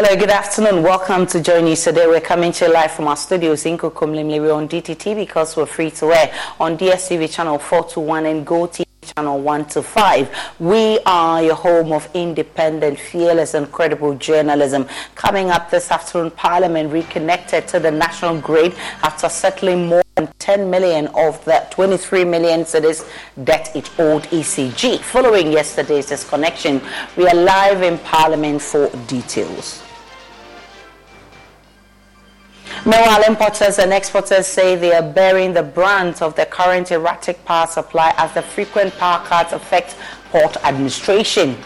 Hello, good afternoon. Welcome to Joy News today. We're coming to you live from our studios in Kokomlemle. We're on DTT because we're free to air on DSTV channel 421 and GoTV channel 125. We are your home of independent, fearless, and credible journalism. Coming up this afternoon, Parliament reconnected to the national grid after settling more than 10 million of the 23 million cedis debt it owed ECG. Following yesterday's disconnection, we are live in Parliament for details. Meanwhile, importers and exporters say they are bearing the brunt of the current erratic power supply as the frequent power cuts affect port administration.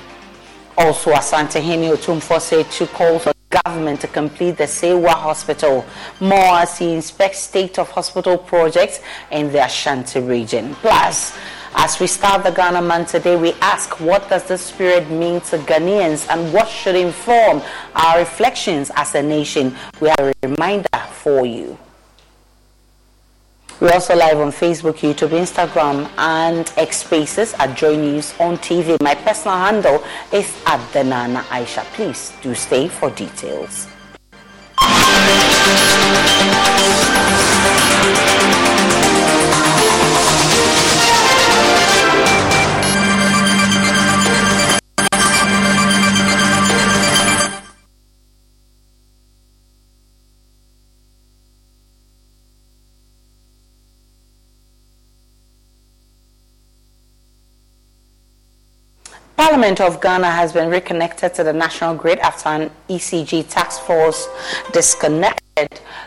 Also, Asante Hene Otumfuo said two calls on government to complete the Sewua Hospital. More as he inspects state of hospital projects in the Ashanti region. Plus, as we start the Ghana month today, we ask what does this spirit mean to Ghanaians and what should inform our reflections as a nation? We have a reminder for you. We're also live on Facebook, YouTube, Instagram, and X Spaces at Joy News on TV. My personal handle is at the Nana Aisha. Please do stay for details. Parliament of Ghana has been reconnected to the national grid after an ECG task force disconnected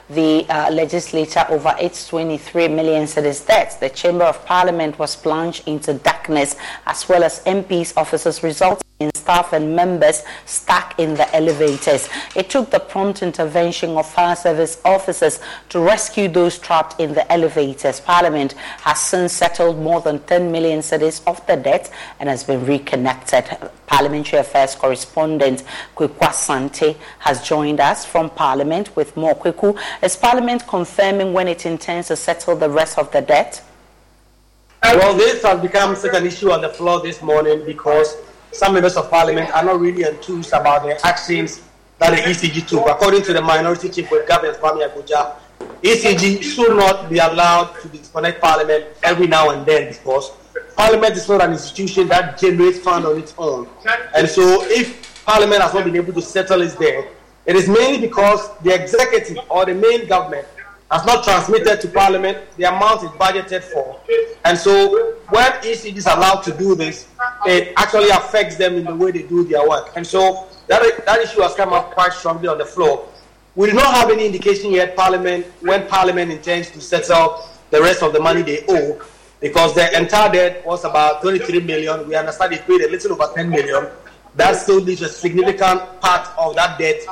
the uh, legislature over its 23 million cedis debt. The Chamber of Parliament was plunged into darkness as well as MPs' offices resulting in staff and members stuck in the elevators. It took the prompt intervention of fire service officers to rescue those trapped in the elevators. Parliament has since settled more than 10 million cedis of the debt and has been reconnected. Parliamentary Affairs correspondent Kweku Asante has joined us from Parliament with more. Kweku, is Parliament confirming when it intends to settle the rest of the debt? Well, this has become such an issue on the floor this morning because some members of parliament are not really enthused about the actions that the ECG took. According to the minority chief with government, Kwame Agbodza, ECG should not be allowed to disconnect parliament every now and then because parliament is not an institution that generates funds on its own. And so if parliament has not been able to settle its debt, it is mainly because the executive or the main government has not transmitted to Parliament the amount it budgeted for. And so when ECG is allowed to do this, it actually affects them in the way they do their work. And so that, that issue has come up quite strongly on the floor. We do not have any indication yet Parliament when Parliament intends to settle the rest of the money they owe because the entire debt was about 23 million. We understand it paid a little over 10 million. That still leaves a significant part of that debt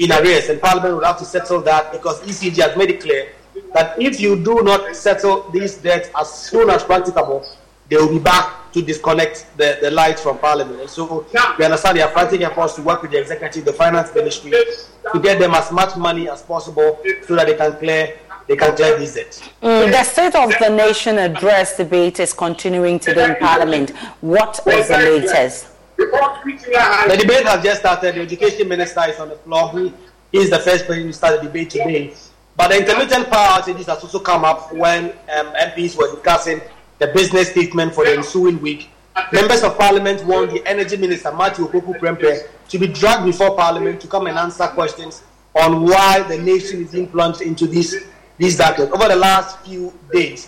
in arrears, and Parliament will have to settle that because ECG has made it clear that if you do not settle these debts as soon as practicable, they will be back to disconnect the, the lights from Parliament. And so we understand they are frantic efforts to work with the executive, the finance ministry, to get them as much money as possible so that they can clear they can clear these debts. Mm, the State of the Nation address debate is continuing today in Parliament. What is the latest? The debate has just started. The Education Minister is on the floor. He is the first person to start the debate today. But the intermittent power outages has also come up when um, MPs were discussing the business statement for the ensuing week. Members of Parliament want the Energy Minister, Matthew Opoku Prempeh, to be dragged before Parliament to come and answer questions on why the nation is being plunged into this, this darkness. Over the last few days,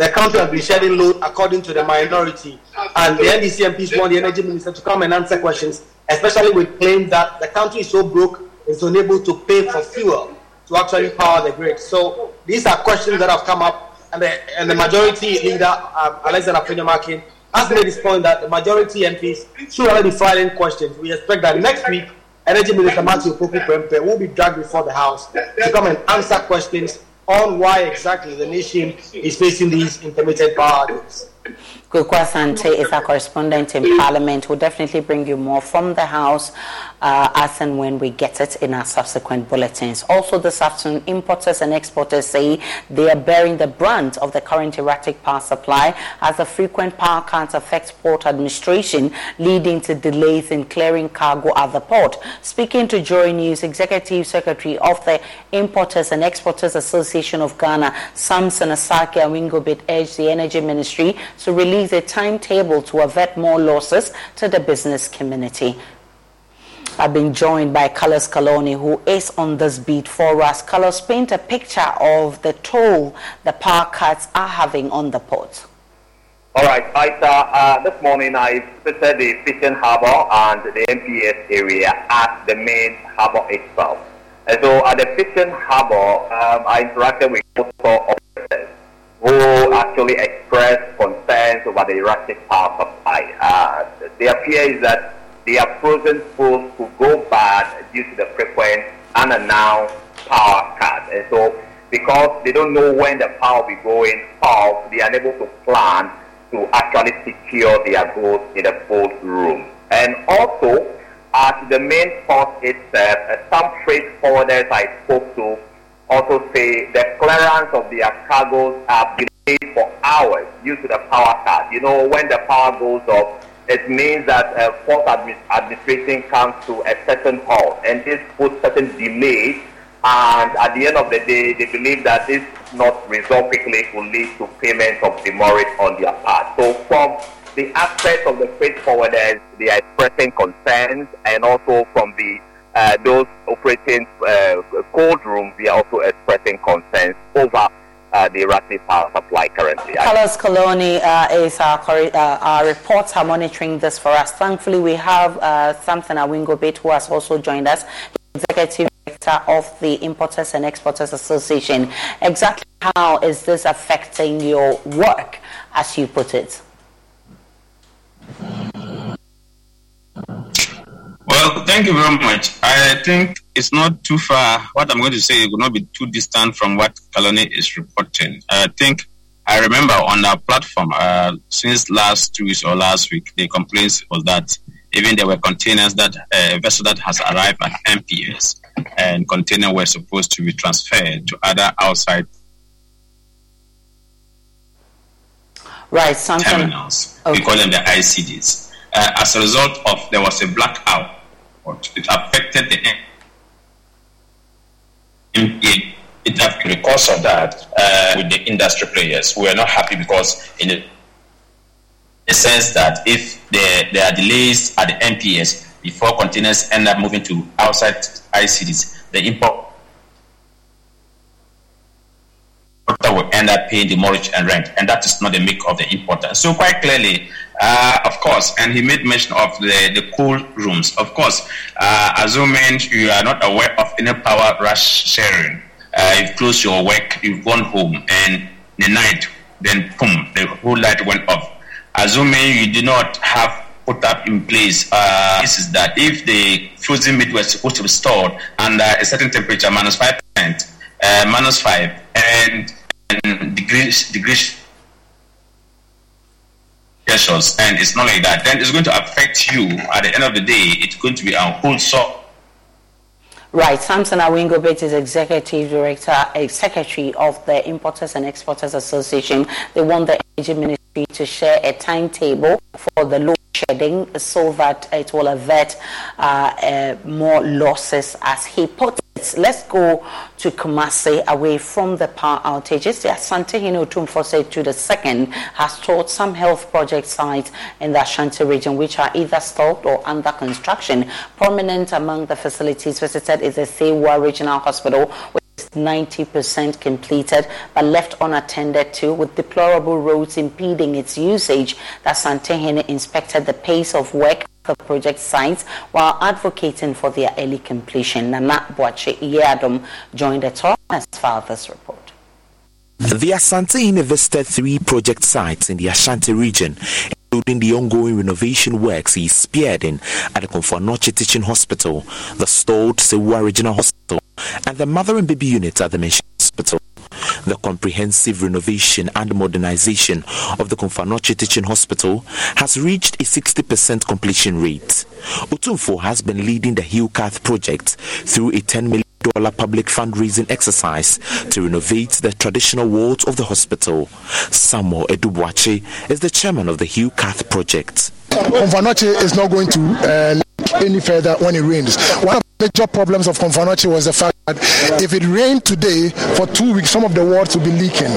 the country has been shedding load according to the minority. And the NDC MPs want the Energy Minister to come and answer questions, especially with claims that the country is so broke, it's unable to pay for fuel to actually power the grid. So these are questions that have come up and the, and the majority leader, um, Alexander Afenyo-Markin, has made this point that the majority MPs should already be filing questions. We expect that next week, Energy Minister Matthew Opoku Prempeh will be dragged before the House to come and answer questions on why exactly the nation is facing these intermittent power outages. Kweku Asante is our correspondent in Parliament. We'll definitely bring you more from the House uh, as and when we get it in our subsequent bulletins. Also this afternoon, importers and exporters say they are bearing the brunt of the current erratic power supply as the frequent power cuts affect port administration, leading to delays in clearing cargo at the port. Speaking to Joy News, Executive Secretary of the Importers and Exporters Association of Ghana, Samson Asaki Awingobit urged the Energy Ministry to release a timetable to avert more losses to the business community. I've been joined by Carlos Calony, who is on this beat for us. Carlos, paint a picture of the toll the power cuts are having on the port. All right, Isa, uh, this morning I visited the fishing harbour and the MPS area at the main harbour itself. And so at the fishing harbour, um, I interacted with coastal officers who actually expressed concerns over the erratic power supply. Uh, their fear is that their frozen foods could go bad due to the frequent unannounced power cuts. And so, because they don't know when the power will be going off, they are unable to plan to actually secure their goods in the food room. And also, at the main port itself, uh, some freight forwarders I spoke to also say the clearance of their cargoes are delayed for hours due to the power cut. You know, when the power goes off, it means that uh, administration comes to a certain halt, and this puts certain delays. And at the end of the day, they believe that this not resolved quickly will lead to payment of demurrage on their part. So, from the aspect of the freight forwarders, they are expressing concerns, and also from the uh, those operating uh, cold rooms, we are also expressing concerns over uh, the erratic power supply currently. Carlos Calony uh, is our, uh, our reports are monitoring this for us. Thankfully, we have uh, Samson Awingobit who has also joined us, Executive Director of the Importers and Exporters Association. Exactly how is this affecting your work, as you put it? Well, thank you very much. I think it's not too far. What I'm going to say will not be too distant from what Calony is reporting. I think I remember on our platform uh, since last two weeks or last week, the complaints was that even there were containers that uh, a vessel that has arrived at MPS and container were supposed to be transferred to other outside right something terminals. Okay. We call them the ICDs. Uh, as a result of there was a blackout it affected the Affected because of that uh, with the industry players. We are not happy because in the, the sense that if there, there are delays at the MPS before containers end up moving to outside ICDs, the import will end up paying the demurrage and rent, and that is not the make of the importer. So quite clearly, uh, of course, and he made mention of the, the cool rooms. Of course, uh, assuming you are not aware of any power rush sharing, uh, you've closed your work, you've gone home, and the night, then boom, the whole light went off. Assuming you did not have put up in place uh, this is that if the frozen meat was supposed to be stored under a certain temperature, minus 5%, uh, minus five, and, and degrees degrees And it's not like that, then it's going to affect you. At the end of the day, it's going to be a whole sort Right, Samson Awingobit is Executive Director, Secretary of the Importers and Exporters Association. They want the Energy Ministry to share a timetable for the load shedding so that it will avert uh, uh, more losses, as he put it. Let's go to Kumasi away from the power outages. The Asantehene Otumfuo to the second has toured some health project sites in the Ashanti region which are either stalled or under construction. Prominent among the facilities visited is the Sewua Regional Hospital, which is 90% completed but left unattended to with deplorable roads impeding its usage. The Asantehene inspected the pace of work the project sites while advocating for their early completion. Nana Boache Iadom joined the talk as far this report. The Asantehene visited three project sites in the Ashanti region, including the ongoing renovation works he spearheading at the Komfo Teaching Hospital, the stalled Sewua Regional Hospital, and the Mother and Baby Unit at the Manhyia Hospital. The comprehensive renovation and modernization of the Anokye Teaching Hospital has reached a 60% completion rate. Otumfuo has been leading the Heal KATH project through a 10 million dollar public fundraising exercise to renovate the traditional wards of the hospital. Samuel Edubuache is the chairman of the Hugh Heal KATH project. Anokye is not going to uh, any further when it rains. One major problems of Komfo was the fact that if it rained today for two weeks, some of the wards will be leaking.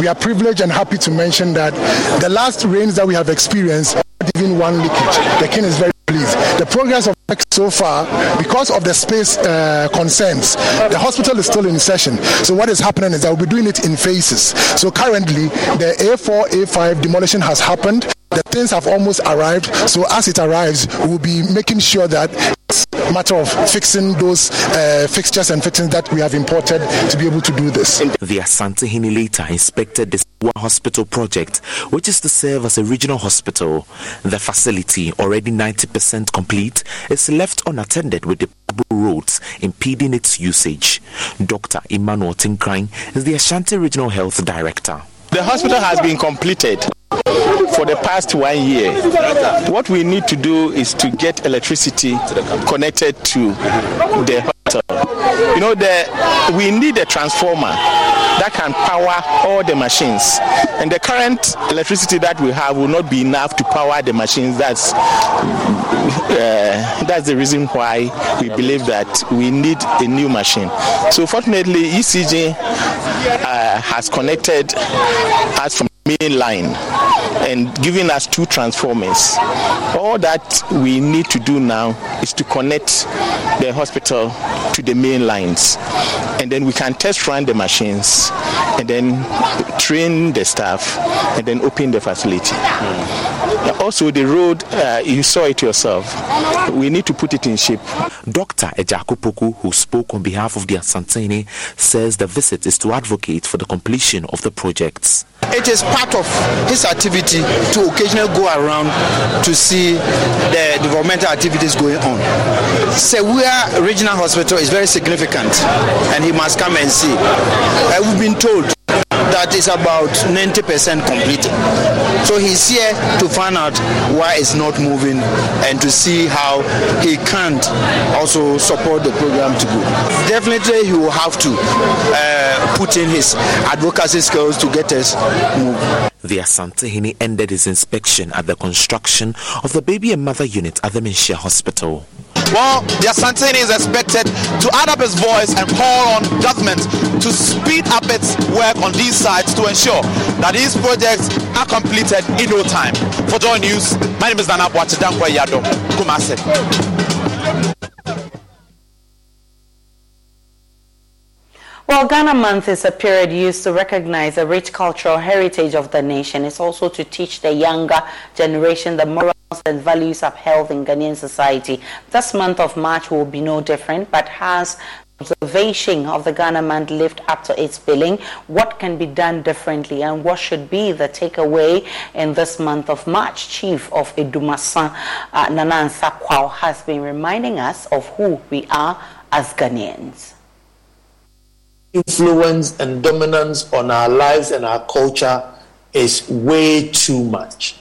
We are privileged and happy to mention that the last rains that we have experienced, not even one leakage. The king is very pleased. The progress of so far, because of the space uh, concerns, the hospital is still in session. So what is happening is that we'll be doing it in phases. So currently, the A4, A5 demolition has happened. The things have almost arrived. So as it arrives, we'll be making sure that it's a matter of fixing those uh, fixtures and fittings that we have imported to be able to do this. The Asantehene later inspected the Hospital project, which is to serve as a regional hospital. The facility, already 90% complete, is left unattended with the roads impeding its usage. Dr. Emmanuel Tinkorang is the Ashanti Regional Health Director. The hospital has been completed for the past one year. What we need to do is to get electricity connected to the hospital. You know, the, we need a transformer that can power all the machines. And the current electricity that we have will not be enough to power the machines. That's uh, that's the reason why we believe that we need a new machine. So fortunately, ECG uh, has connected us from main line and giving us two transformers. All that we need to do now is to connect the hospital to the main lines. And then we can test run the machines and then train the staff and then open the facility. Hmm. Also, the road, uh, you saw it yourself. We need to put it in shape. Dr. Ejakupoku, who spoke on behalf of the Asantehene, says the visit is to advocate for the completion of the projects. It is part of his activity to occasionally go around to see the developmental activities going on. Sewua Regional Hospital is very significant and he must come and see. Uh, we've been told that is about 90% completed. So he's here to find out why it's not moving and to see how he can't also support the program to go. Definitely he will have to uh, put in his advocacy skills to get us moving. The Asantehene ended his inspection at the construction of the baby and mother unit at the Manhyia Hospital. Well, Asantehene is expected to add up his voice and call on government to speed up its work on these sites to ensure that these projects are completed in no time. For Joy News, my name is Nana Boachidankwa Yado, Kumase. Well, Ghana Month is a period used to recognize the rich cultural heritage of the nation. It's also to teach the younger generation the morals and values upheld in Ghanaian society. This month of March will be no different, but has observation of the Ghana Month lived up to its billing? What can be done differently and what should be the takeaway in this month of March? Chief of Edumasan, uh, Nanansa Kwao, has been reminding us of who we are as Ghanaians. influence and dominance on our lives and our culture is way too much.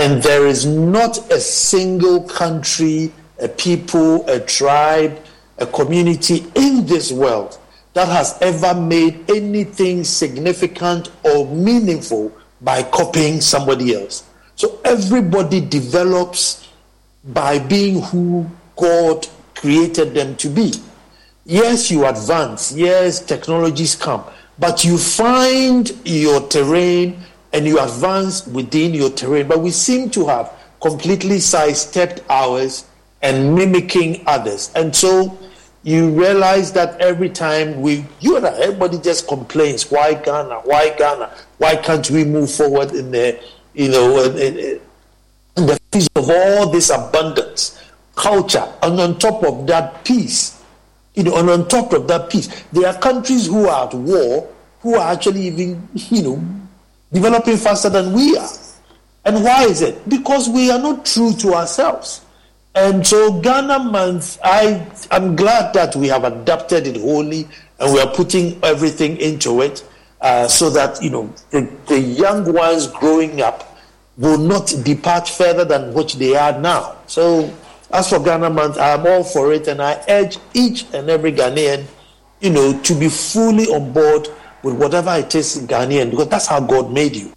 And there is not a single country, a people, a tribe, a community in this world that has ever made anything significant or meaningful by copying somebody else. So everybody develops by being who God created them to be. Yes, you advance, yes, technologies come, but you find your terrain and you advance within your terrain. But we seem to have completely sidestepped ours and mimicking others. And so you realize that every time we, you and I, everybody just complains, why Ghana? Why Ghana? Why can't we move forward in the, you know, in, in the face of all this abundance, culture, and on top of that, peace. You know, and on top of that peace, there are countries who are at war who are actually even, you know, developing faster than we are. And why is it? Because we are not true to ourselves. And so Ghana Month, I am glad that we have adapted it wholly and we are putting everything into it uh, so that you know the, the young ones growing up will not depart further than what they are now. So as for Ghana Month, I am all for it and I urge each and every Ghanaian, you know, to be fully on board with whatever it is Ghanaian because that's how God made you.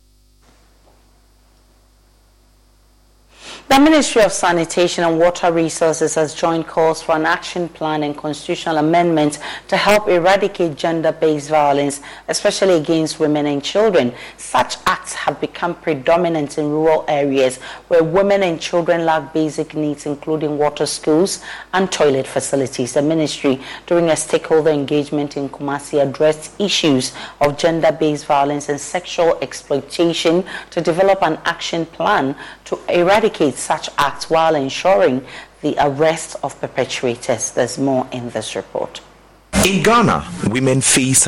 The Ministry of Sanitation and Water Resources has joined calls for an action plan and constitutional amendment to help eradicate gender-based violence, especially against women and children. Such acts have become predominant in rural areas where women and children lack basic needs including water schools and toilet facilities. The ministry, during a stakeholder engagement in Kumasi, addressed issues of gender-based violence and sexual exploitation to develop an action plan to eradicate such acts while ensuring the arrest of perpetrators. There's more in this report. In Ghana, women face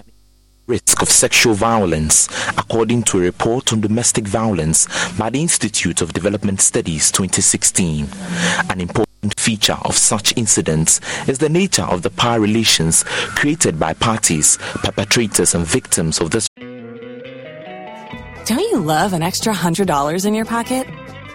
risk of sexual violence, according to a report on domestic violence by the Institute of Development Studies 2016. An important feature of such incidents is the nature of the power relations created by parties, perpetrators, and victims of this. Don't you love an extra $100 in your pocket?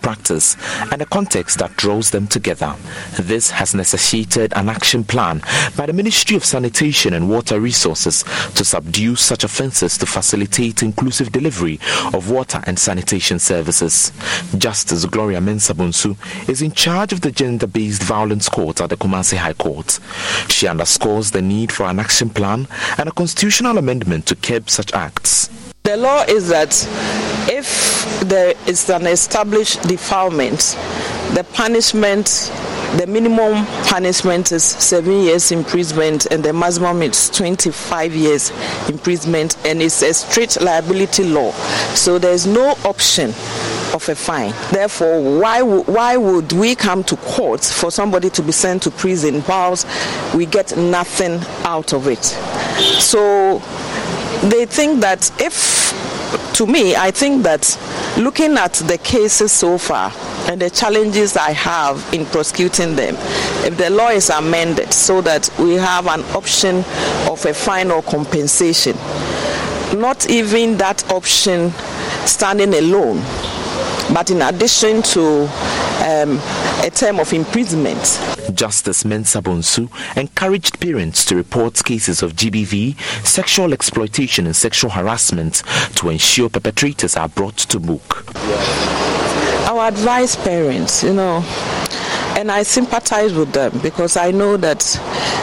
practice and a context that draws them together. This has necessitated an action plan by the Ministry of Sanitation and Water Resources to subdue such offences to facilitate inclusive delivery of water and sanitation services. Justice Gloria Mensah-Bonsu is in charge of the gender based violence court at the Kumasi High Court. She underscores the need for an action plan and a constitutional amendment to curb such acts. The law is that if there is an established defilement, the punishment the minimum punishment is seven years imprisonment and the maximum is 25 years imprisonment and it's a strict liability law. So there's no option of a fine. Therefore why why would we come to court for somebody to be sent to prison whilst we get nothing out of it? So they think that if, to me, I think that looking at the cases so far and the challenges I have in prosecuting them, if the law is amended so that we have an option of a fine or compensation, not even that option standing alone, but in addition to um, a term of imprisonment. Justice Mensah-Bonsu encouraged parents to report cases of GBV, sexual exploitation, and sexual harassment to ensure perpetrators are brought to book. I would advise parents, you know, and I sympathize with them because I know that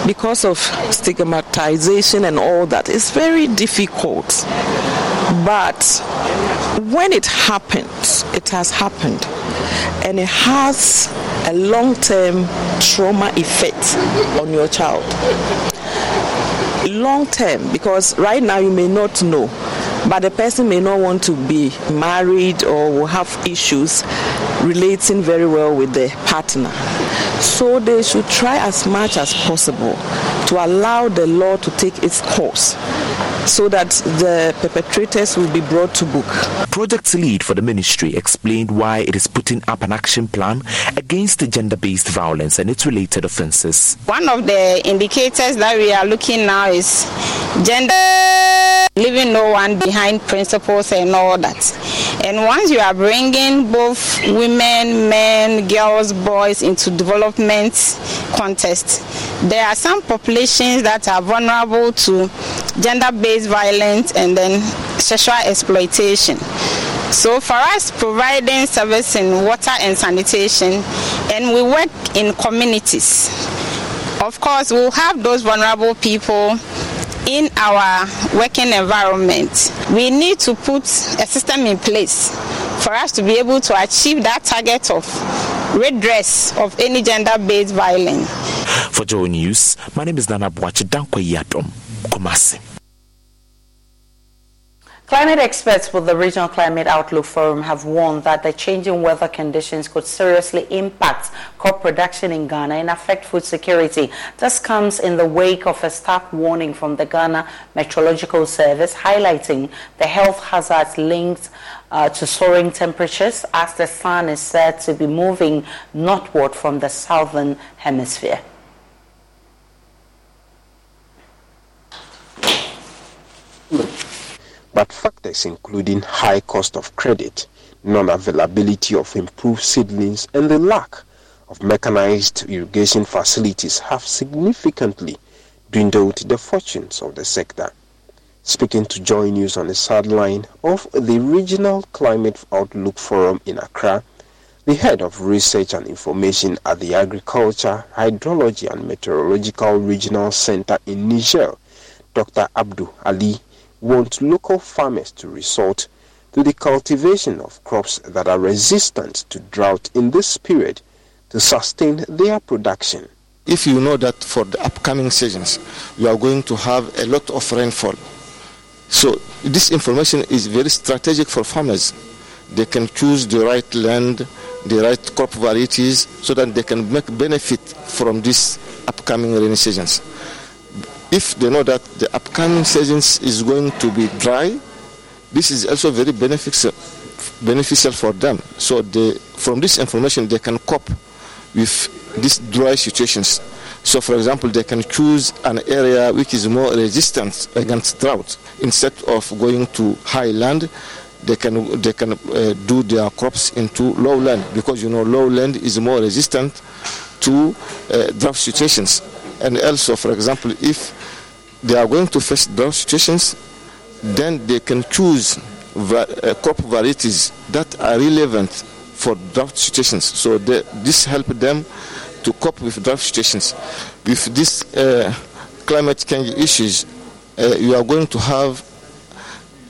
because of stigmatization and all that, it's very difficult. But when it happens, it has happened and it has a long term trauma effect on your child. Long term, because right now you may not know, but the person may not want to be married or will have issues relating very well with the partner. So they should try as much as possible to allow the law to take its course so that the perpetrators will be brought to book. Project lead for the ministry explained why it is putting up an action plan against gender based violence and its related offences. One of the indicators that we are looking now is gender leaving no one behind principles and all that. And once you are bringing both women, men, girls, boys into development context, there are some populations that are vulnerable to gender-based violence and then sexual exploitation. So for us providing service in water and sanitation and we work in communities. Of course, we'll have those vulnerable people in our working environment, we need to put a system in place for us to be able to achieve that target of redress of any gender-based violence. For Joy News, my name is Nana Boachi Dankwa Yadom, Kumasi. Climate experts with the Regional Climate Outlook Forum have warned that the changing weather conditions could seriously impact crop production in Ghana and affect food security. This comes in the wake of a stark warning from the Ghana Meteorological Service highlighting the health hazards linked uh, to soaring temperatures as the sun is said to be moving northward from the southern hemisphere. But factors including high cost of credit, non-availability of improved seedlings, and the lack of mechanized irrigation facilities have significantly dwindled the fortunes of the sector. Speaking to Joy News on the sideline of the Regional Climate Outlook Forum in Accra, the head of research and information at the Agriculture, Hydrology and Meteorological Regional Center in Niger, Dr. Abdul Ali want local farmers to resort to the cultivation of crops that are resistant to drought in this period to sustain their production. If you know that for the upcoming seasons you are going to have a lot of rainfall, so this information is very strategic for farmers. They can choose the right land, the right crop varieties, so that they can make benefit from this upcoming rainy seasons if they know that the upcoming season is going to be dry, this is also very beneficial, beneficial for them. So they, from this information, they can cope with these dry situations. So, for example, they can choose an area which is more resistant against drought instead of going to high land. They can they can uh, do their crops into lowland because you know lowland is more resistant to uh, drought situations. And also, for example, if they are going to face drought situations, then they can choose uh, crop varieties that are relevant for drought situations. So they, this helps them to cope with drought situations. With these uh, climate change issues, uh, you are going to have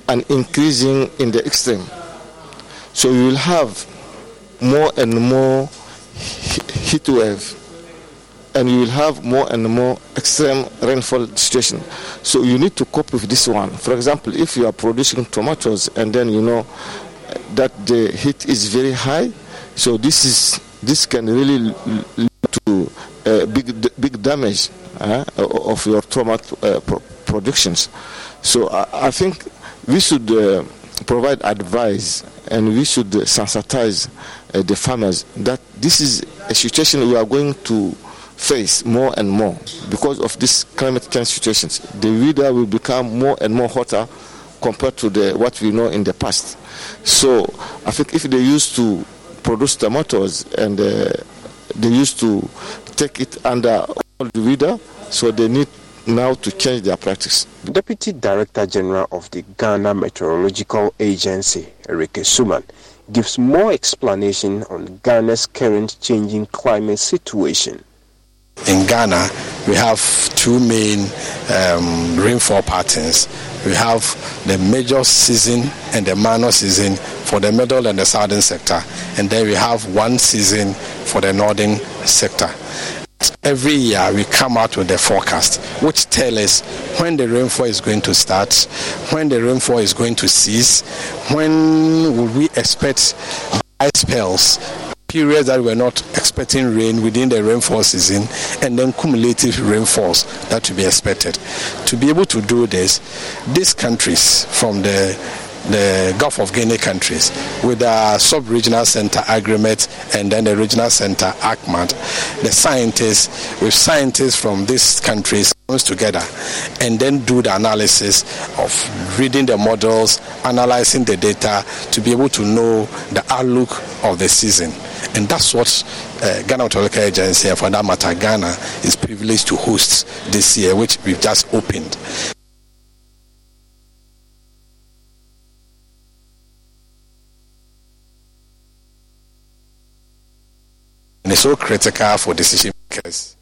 an increasing in the extreme. So you will have more and more heat wave and you will have more and more extreme rainfall situation. So you need to cope with this one. For example, if you are producing tomatoes and then you know that the heat is very high, so this is this can really lead to uh, big big damage uh, of your tomato uh, productions. So I, I, think we should uh, provide advice and we should sensitize uh, the farmers that this is a situation we are going to face more and more because of this climate change situations. The weather will become more and more hotter compared to the what we know in the past. So I think if they used to produce tomatoes and uh, they used to take it under all the weather, so they need now to change their practice. Deputy Director General of the Ghana Meteorological Agency, Eric Suman, gives more explanation on Ghana's current changing climate situation. In Ghana, we have two main um, rainfall patterns. We have the major season and the minor season for the middle and the southern sector, and then we have one season for the northern sector. every year we come out with the forecast, which tell us when the rainfall is going to start, when the rainfall is going to cease, when will we expect dry spells, periods that we're not expecting rain within the rainfall season, and then cumulative rainfalls that will be expected. To be able to do this, these countries from the the Gulf of Guinea countries with the sub-regional center agreement and then the regional center ACMAD. The scientists, with scientists from these countries together and then do the analysis of reading the models, analyzing the data to be able to know the outlook of the season. And that's what uh, Ghana Meteorological Agency, for that matter, Ghana is privileged to host this year, which we've just opened. and it's so critical for decision makers.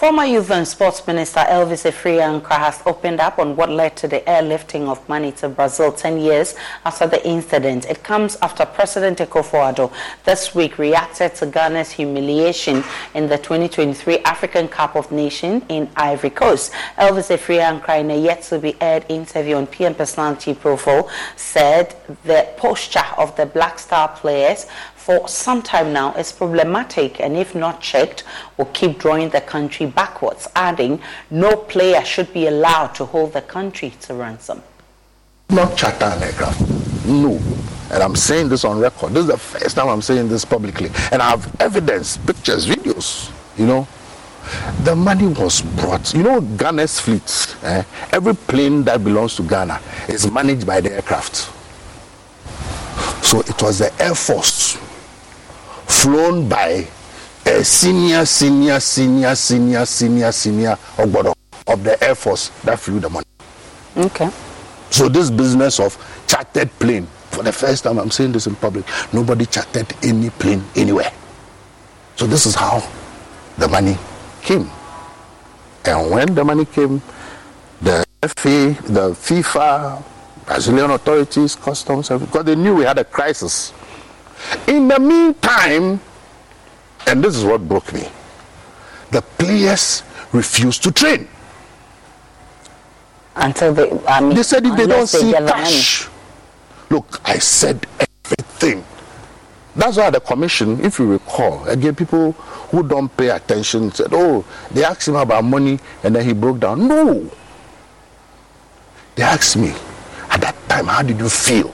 Former Youth and Sports Minister Elvis Afriyie-Ankrah has opened up on what led to the airlifting of money to Brazil 10 years after the incident. It comes after President Akufo-Addo this week reacted to Ghana's humiliation in the 2023 African Cup of Nations in Ivory Coast. Elvis Afriyie-Ankrah, in a yet-to-be-aired interview on PM Personality Profile, said the posture of the Black Star players for some time now is problematic and if not checked will keep drawing the country backwards, adding no player should be allowed to hold the country to ransom. Not charter aircraft. No. And I'm saying this on record. This is the first time I'm saying this publicly. And I have evidence, pictures, videos, you know. The money was brought. You know, Ghana's fleet, eh? every plane that belongs to Ghana is managed by the aircraft. So it was the Air Force flown by a senior, senior, senior, senior, senior, senior Ogbodo of the Air Force that flew the money. Okay. So this business of chartered plane, for the first time I'm saying this in public, nobody chartered any plane anywhere. So this is how the money came. And when the money came, the FA, the FIFA, Brazilian authorities, customs, because they knew we had a crisis in the meantime, and this is what broke me, the players refused to train. Until they, I mean, they said if they don't they see cash. Look, I said everything. That's why the commission, if you recall, again, people who don't pay attention said, oh, they asked him about money and then he broke down. No. They asked me, at that time, how did you feel?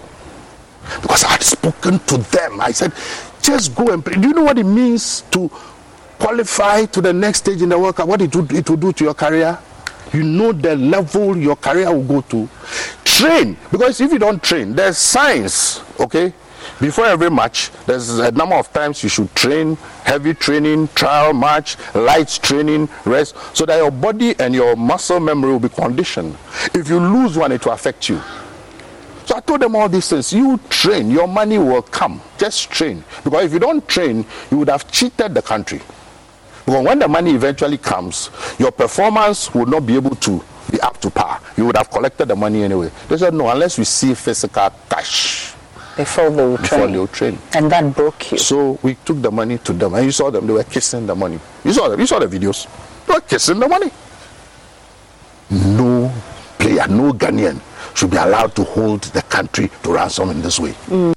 Because I had spoken to them. I said, just go and pray. Do you know what it means to qualify to the next stage in the World Cup? What it will, it will do to your career? You know the level your career will go to. Train, because if you don't train, there's science, okay? Before every match, there's a number of times you should train, heavy training, trial match, light training, rest, so that your body and your muscle memory will be conditioned. If you lose one, it will affect you. So I told them all these things. You train, your money will come. Just train. Because if you don't train, you would have cheated the country. Because when the money eventually comes, your performance will not be able to be up to par. You would have collected the money anyway. They said, no, unless we see physical cash. Before they will Before train. they will train. And that broke you. So we took the money to them, and you saw them, they were kissing the money. You saw them, you saw the videos. They were kissing the money. No player, no Ghanaian should be allowed to hold the country to ransom in this way. Mm.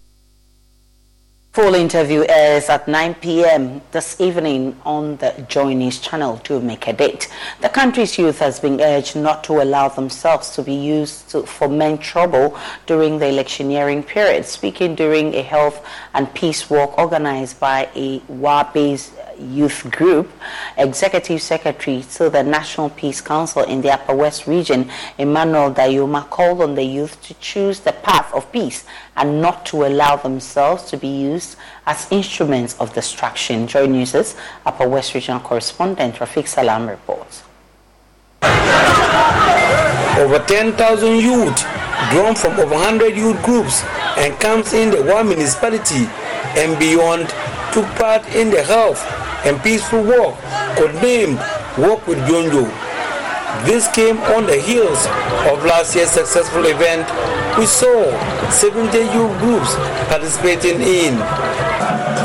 Full interview airs at 9 p.m. this evening on the Joy News channel. to make a date. The country's youth has been urged not to allow themselves to be used to foment trouble during the electioneering period. Speaking during a health and peace walk organized by a WA-based youth group, Executive Secretary to the National Peace Council in the Upper West region, Emmanuel Dayoma, called on the youth to choose the path of peace and not to allow themselves to be used as instruments of destruction. Joy News' Upper West Regional Correspondent Rafiq Salam reports. Over 10,000 youth, drawn from over 100 youth groups and camps in the one municipality and beyond, took part in the health and peaceful walk codenamed Walk with Jonjo. This came on the heels of last year's successful event, we saw 70 youth groups participating in.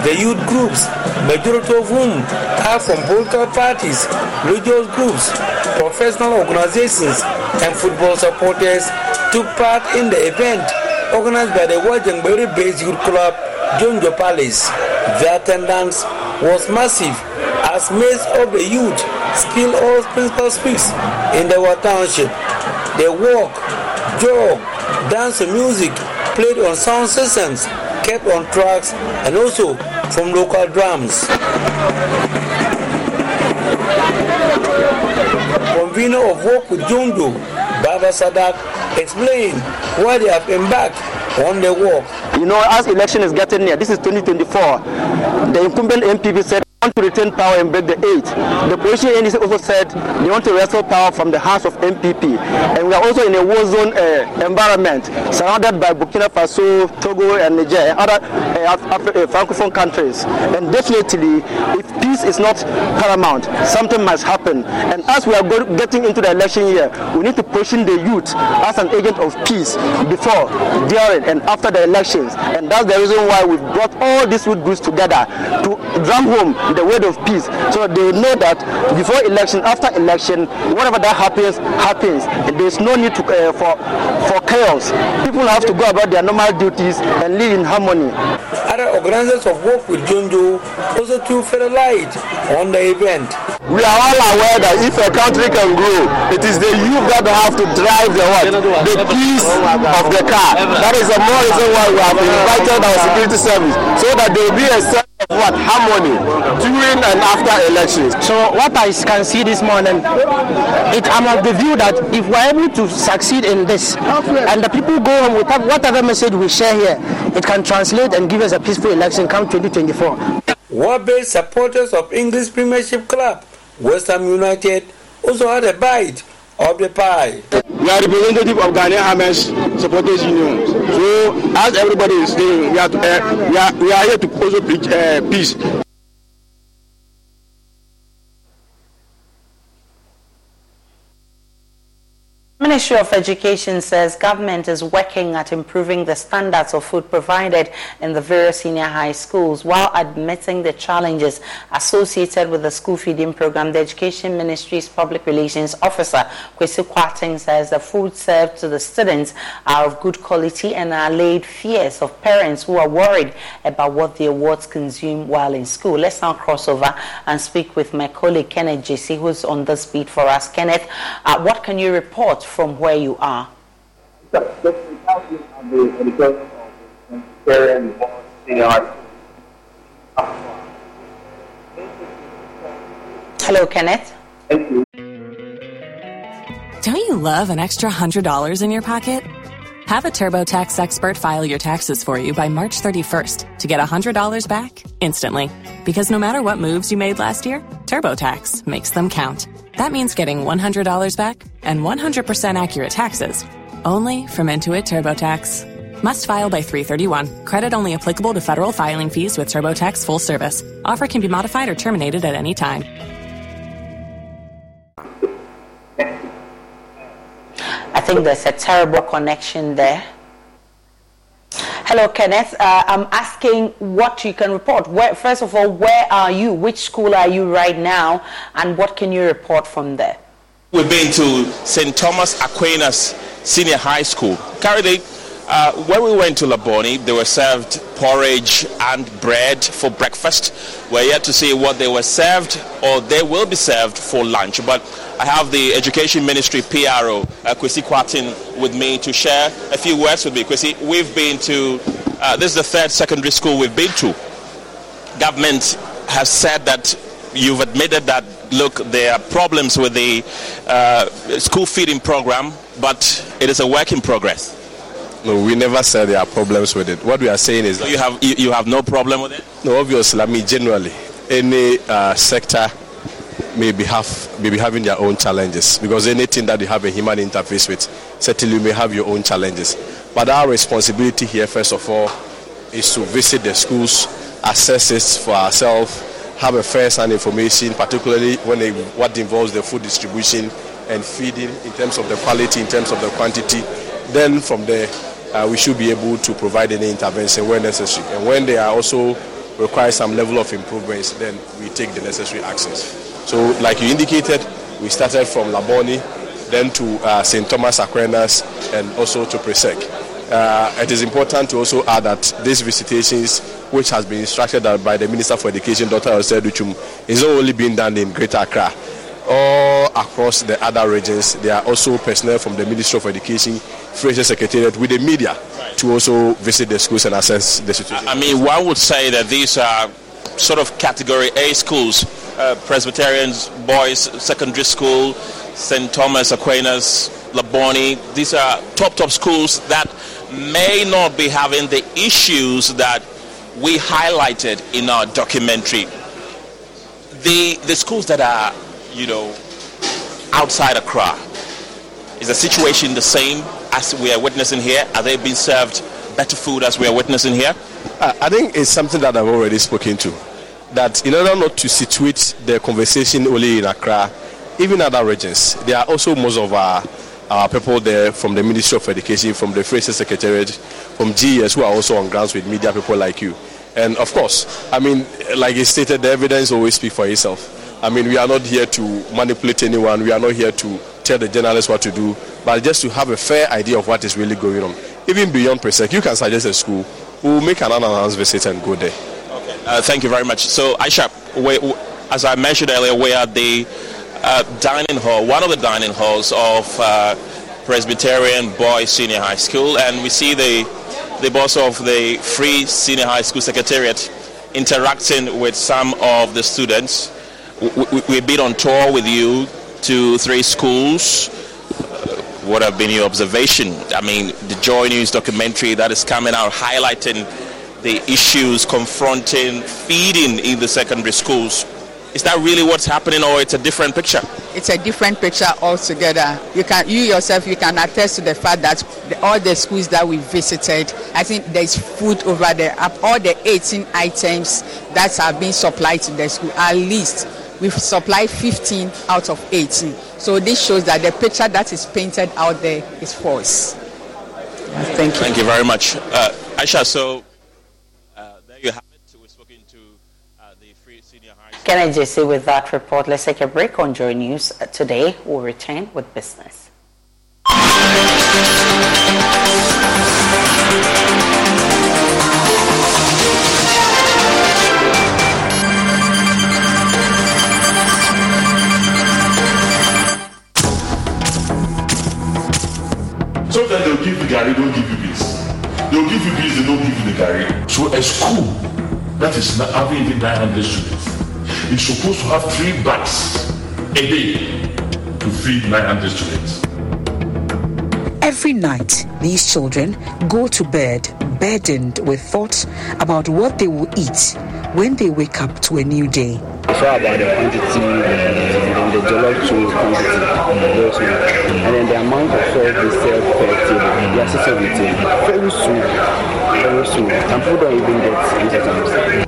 The youth groups, majority of whom are from political parties, religious groups, professional organizations, and football supporters, took part in the event organized by the Wajangberi based youth club, Jonjo Palace. The attendance was massive as most of the youth still all principal speaks in the township. They walk, jog, dance and music played on sound systems, kept on tracks, and also from local drums. Convener of Work with Jonjo, Baba Sadak, explained why they have embarked on the walk. You know, as election is getting near, this is 2024, the incumbent NPP said want to retain power and break the eight. The opposition NDC also said they want to wrestle power from the hands of NPP. And we are also in a war zone uh, environment surrounded by Burkina Faso, Togo, and Niger, and other uh, uh, Francophone countries. And definitely, if peace is not paramount, something must happen. And as we are getting into the election year, we need to position the youth as an agent of peace before, during, and after the elections. And that's the reason why we've brought all these youth groups together to drum home the word of peace so they know that before election, after election, whatever that happens, happens. There's no need to, uh, for, for chaos. People have to go about their normal duties and live in harmony. Other organizers of work with Jonjo also to fed light on the event. We are all aware that if a country can grow, it is the youth that have to drive the what? The peace of the car. That is the more reason why we have invited our security service so that there will be a what? Harmony during and after elections. So what I can see this morning, it, I'm of the view that if we're able to succeed in this and the people go home with whatever message we share here, it can translate and give us a peaceful election come 2024. War-based supporters of English Premiership Club West Ham United also had a bite of the pie. We are representative of Ghanaian Hammers Supporters Union. So, as everybody is saying, we are, uh, we are, we are here to also preach uh, peace. Ministry of Education says government is working at improving the standards of food provided in the various senior high schools while admitting the challenges associated with the school feeding program. The Education Ministry's Public Relations Officer, Kwesi Kwarteng, says the food served to the students are of good quality and are laid fears of parents who are worried about what their wards consume while in school. Let's now cross over and speak with my colleague Kenneth JC, who's on this beat for us. Kenneth, uh, what can you report from where you are? Hello, Kenneth. Don't you love an extra $100 in your pocket? Have a TurboTax expert file your taxes for you by March 31st to get $100 back instantly. Because no matter what moves you made last year, TurboTax makes them count. That means getting $100 back and 100% accurate taxes only from Intuit TurboTax. Must file by 331. Credit only applicable to federal filing fees with TurboTax full service. Offer can be modified or terminated at any time. I think there's a terrible connection there. Hello, Kenneth. Uh, I'm asking what you can report. Where, first of all, where are you? Which school are you right now? And what can you report from there? We've been to St. Thomas Aquinas Senior High School. Currently, uh, when we went to Labone, they were served porridge and bread for breakfast. We're yet to see what they were served or they will be served for lunch. But I have the Education Ministry PRO, uh, Kwesi Kwarteng, with me to share a few words with me. Kwesi, we've been to, uh, this is the third secondary school we've been to. Government has said that you've admitted that, look, there are problems with the uh, school feeding program, but it is a work in progress. No, we never said there are problems with it. What we are saying is so you have you, you, have no problem with it. No, obviously, I mean generally, any uh, sector may be have may be having their own challenges because anything that you have a human interface with, certainly you may have your own challenges. But our responsibility here, first of all, is to visit the schools, assess it for ourselves, have a first-hand information, particularly when it, what involves the food distribution and feeding in terms of the quality, in terms of the quantity. Then from there, uh, we should be able to provide any intervention where necessary. And when they are also requires some level of improvements, then we take the necessary actions. So, like you indicated, we started from Labone, then to uh, St. Thomas Aquinas, and also to Presec. Uh, it is important to also add that these visitations, which has been instructed by the Minister for Education, Dr. Osei Adutwum, is not only being done in Greater Accra. All across the other regions, there are also personnel from the Ministry of Education, Free Secretariat, with the media to also visit the schools and assess the situation. I mean, one would say that these are sort of category A schools, uh, Presbyterians, Boys Secondary School, St. Thomas Aquinas, Labone. These are top, top schools that may not be having the issues that we highlighted in our documentary. The, the schools that are, you know, outside Accra, is the situation the same as we are witnessing here? Are they being served better food as we are witnessing here? I think it's something that I've already spoken to. That in order not to situate the conversation only in Accra, even other regions, there are also most of our, our people there from the Ministry of Education, from the Fraser Secretariat, from GES, who are also on grounds with media people like you. And of course, I mean, like you stated, the evidence always speaks for itself. I mean, we are not here to manipulate anyone. We are not here to tell the journalists what to do, but just to have a fair idea of what is really going on. Even beyond Presec, you can suggest a school. We'll make an unannounced visit and go there. Okay. Uh, thank you very much. So, Aisha, we, as I mentioned earlier, we are the uh, dining hall, one of the dining halls of uh, Presbyterian Boys Senior High School, and we see the the boss of the Free Senior High School Secretariat interacting with some of the students. We, we, we've been on tour with you to three schools. What have been your observation? I mean, the Joy News documentary that is coming out highlighting the issues confronting feeding in the secondary schools. Is that really what's happening, or it's a different picture? It's a different picture altogether. You can, you yourself, you can attest to the fact that the, all the schools that we visited, I think there's food over there. All the 18 items that have been supplied to the school, at least we've supplied 15 out of 18. So this shows that the picture that is painted out there is false. Thank you. Thank you very much. Uh, Aisha, so uh, there you have it. We've spoken to uh, the Free Senior High Can I just say with that report? Let's take a break on Joy News. Today, we'll return with business. Gary, don't give you beans. They'll give you beans, they don't give you the gari. So a school that is having even 900 students is supposed to have three bags a day to feed 900 students. Every night, these children go to bed burdened with thoughts about what they will eat when they wake up to a new day. It's all about the quantity and uh, the jollof too quantity very small. And then the amount of salt they sell per table, they are system with it. Very small, very small. Some people don't even get sometimes.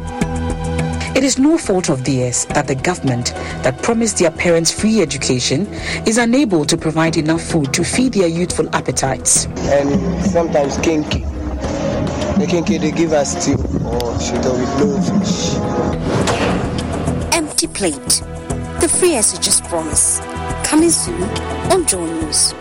It is no fault of theirs that the government that promised their parents free education is unable to provide enough food to feed their youthful appetites. And sometimes kenkey. The kenkey they give us stew or sugar with no fish. The free just promise. Coming soon on Joy News.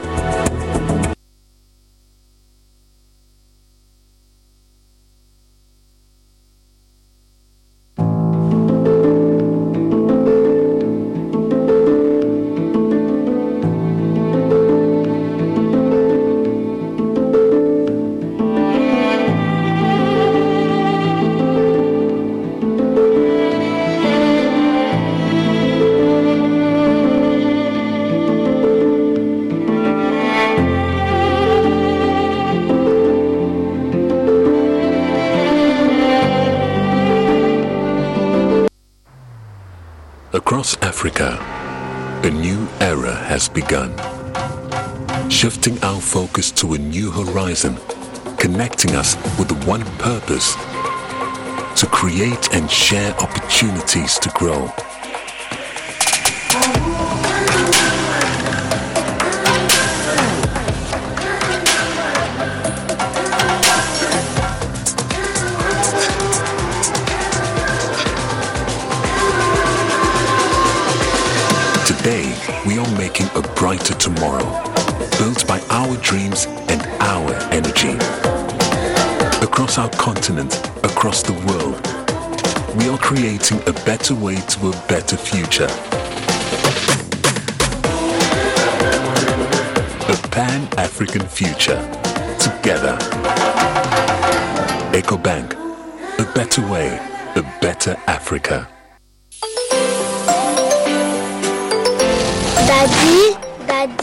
Africa, a new era has begun. Shifting our focus to a new horizon, connecting us with the one purpose to create and share opportunities to grow. Brighter tomorrow, built by our dreams and our energy. Across our continent, across the world, we are creating a better way to a better future. A pan-African future. Together. EcoBank. A better way, a better Africa. Daddy,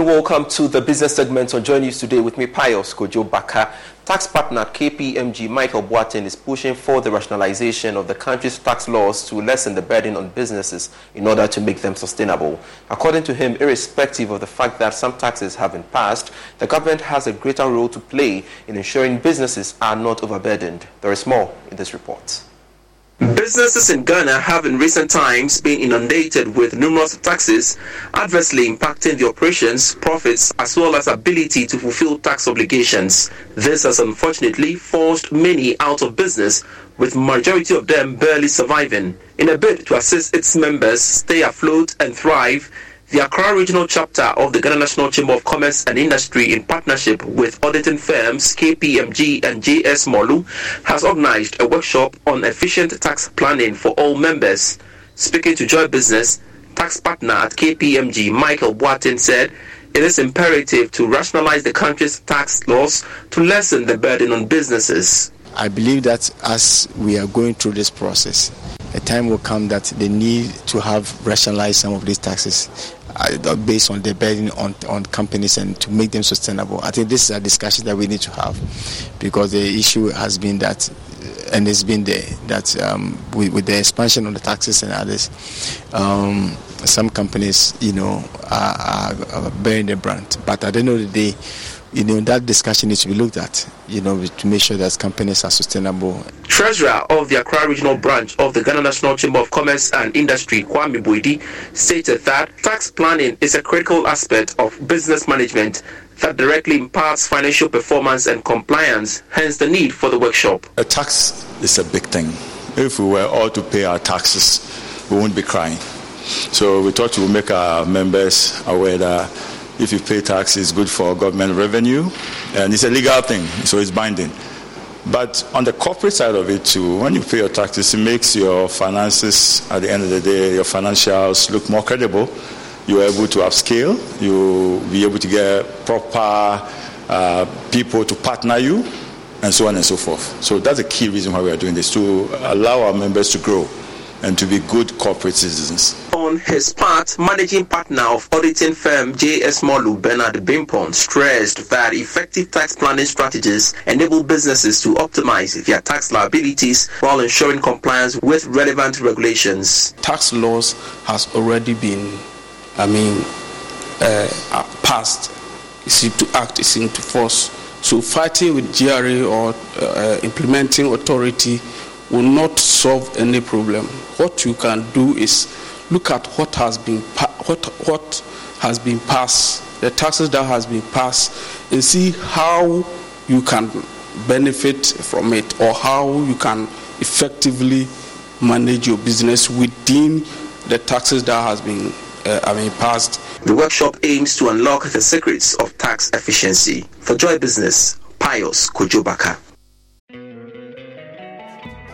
Welcome to the business segment on Joy News today with me, Pius Kojo Baka. Tax partner KPMG Michael Boateng is pushing for the rationalization of the country's tax laws to lessen the burden on businesses in order to make them sustainable. According to him, irrespective of the fact that some taxes have been passed, the government has a greater role to play in ensuring businesses are not overburdened. There is more in this report. Businesses in Ghana have in recent times been inundated with numerous taxes, adversely impacting the operations, profits, as well as ability to fulfill tax obligations. This has unfortunately forced many out of business, with majority of them barely surviving. In a bid to assist its members stay afloat and thrive, the Accra Regional Chapter of the Ghana National Chamber of Commerce and Industry, in partnership with auditing firms KPMG and JS Molu, has organized a workshop on efficient tax planning for all members. Speaking to Joy Business, tax partner at KPMG, Michael Boateng, said it is imperative to rationalize the country's tax laws to lessen the burden on businesses. I believe that as we are going through this process, a time will come that they need to have rationalized some of these taxes uh, based on the burden on, on companies and to make them sustainable. I think this is a discussion that we need to have because the issue has been that, uh, and it's been there, that um, with, with, the expansion of the taxes and others, um, some companies, you know, are, are, are bearing the brunt. But at the end of the day, you know, that discussion needs to be looked at, you know, to make sure that companies are sustainable. Treasurer of the Accra Regional Branch of the Ghana National Chamber of Commerce and Industry, Kwame Boidi, stated that tax planning is a critical aspect of business management that directly imparts financial performance and compliance, hence the need for the workshop. A tax is a big thing. If we were all to pay our taxes, we wouldn't be crying. So we thought we would make our members aware that if you pay tax, it's good for government revenue, and it's a legal thing, so it's binding. But on the corporate side of it too, when you pay your taxes, it makes your finances, at the end of the day, your financials look more credible. You're able to upscale. You'll be able to get proper uh, people to partner you, and so on and so forth. So that's a key reason why we are doing this to allow our members to grow and to be good corporate citizens. On his part, managing partner of auditing firm JS Molu, Bernard Bimpon, stressed that effective tax planning strategies enable businesses to optimize their tax liabilities while ensuring compliance with relevant regulations. Tax laws has already been, I mean, uh, passed. It's into act, it's into force. So fighting with GRA or uh, implementing authority will not solve any problem. What you can do is look at what has been pa- what what has been passed the taxes that has been passed and see how you can benefit from it or how you can effectively manage your business within the taxes that has been uh, I mean passed. The workshop aims to unlock the secrets of tax efficiency. For Joy Business, Pius Kojobaka.